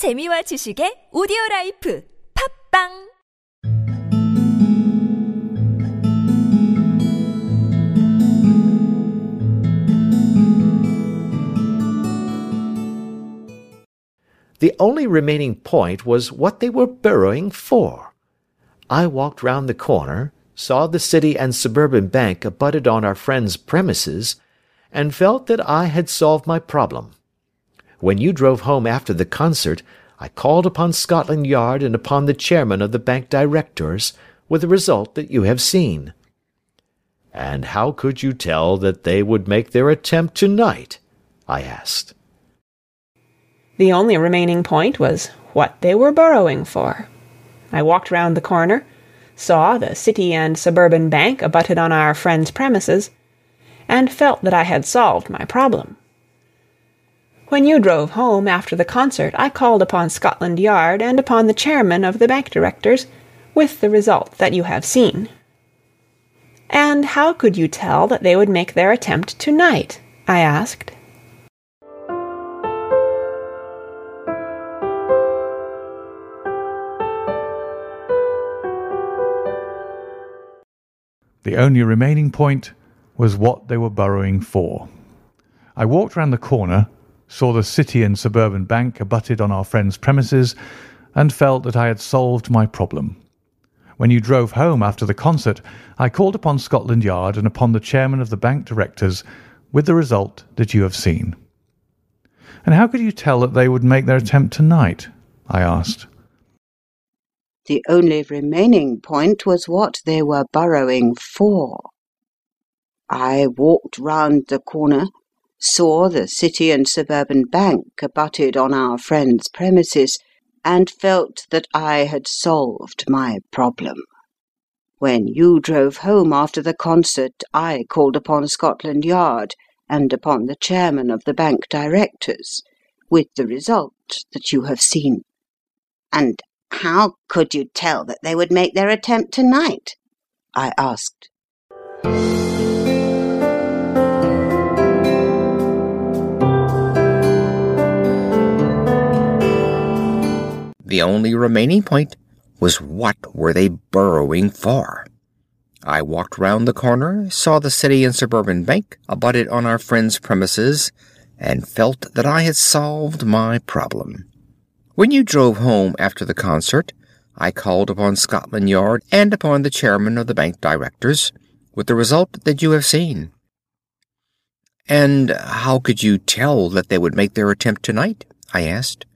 재미와 지식의 오디오 라이프 팝빵 The only remaining point was what they were burrowing for. I walked round the corner, saw the City and Suburban Bank abutted on our friend's premises, and felt that I had solved my problem. When you drove home after the concert, I called upon Scotland Yard and upon the chairman of the bank directors, with the result that you have seen. And how could you tell that they would make their attempt to-night? I asked. The only remaining point was what they were burrowing for. I walked round the corner, saw the City and Suburban Bank abutted on our friend's premises, and felt that I had solved my problem. When you drove home after the concert, I called upon Scotland Yard and upon the chairman of the bank directors, with the result that you have seen. And how could you tell that they would make their attempt to-night? I asked. The only remaining point was what they were burrowing for. I walked round the corner, saw the City and Suburban Bank abutted on our friend's premises, and felt that I had solved my problem. When you drove home after the concert, I called upon Scotland Yard and upon the chairman of the bank directors, with the result that you have seen. And how could you tell that they would make their attempt tonight? I asked. The only remaining point was what they were burrowing for. I walked round the corner, saw the City and Suburban Bank abutted on our friend's premises, and felt that I had solved my problem. When you drove home after the concert, I called upon Scotland Yard and upon the chairman of the bank directors, with the result that you have seen. And how could you tell that they would make their attempt tonight? I asked. The only remaining point was what were they burrowing for? I walked round the corner, saw the City and Suburban Bank abutted on our friend's premises, and felt that I had solved my problem. When you drove home after the concert, I called upon Scotland Yard and upon the chairman of the bank directors, with the result that you have seen. And how could you tell that they would make their attempt tonight? I asked.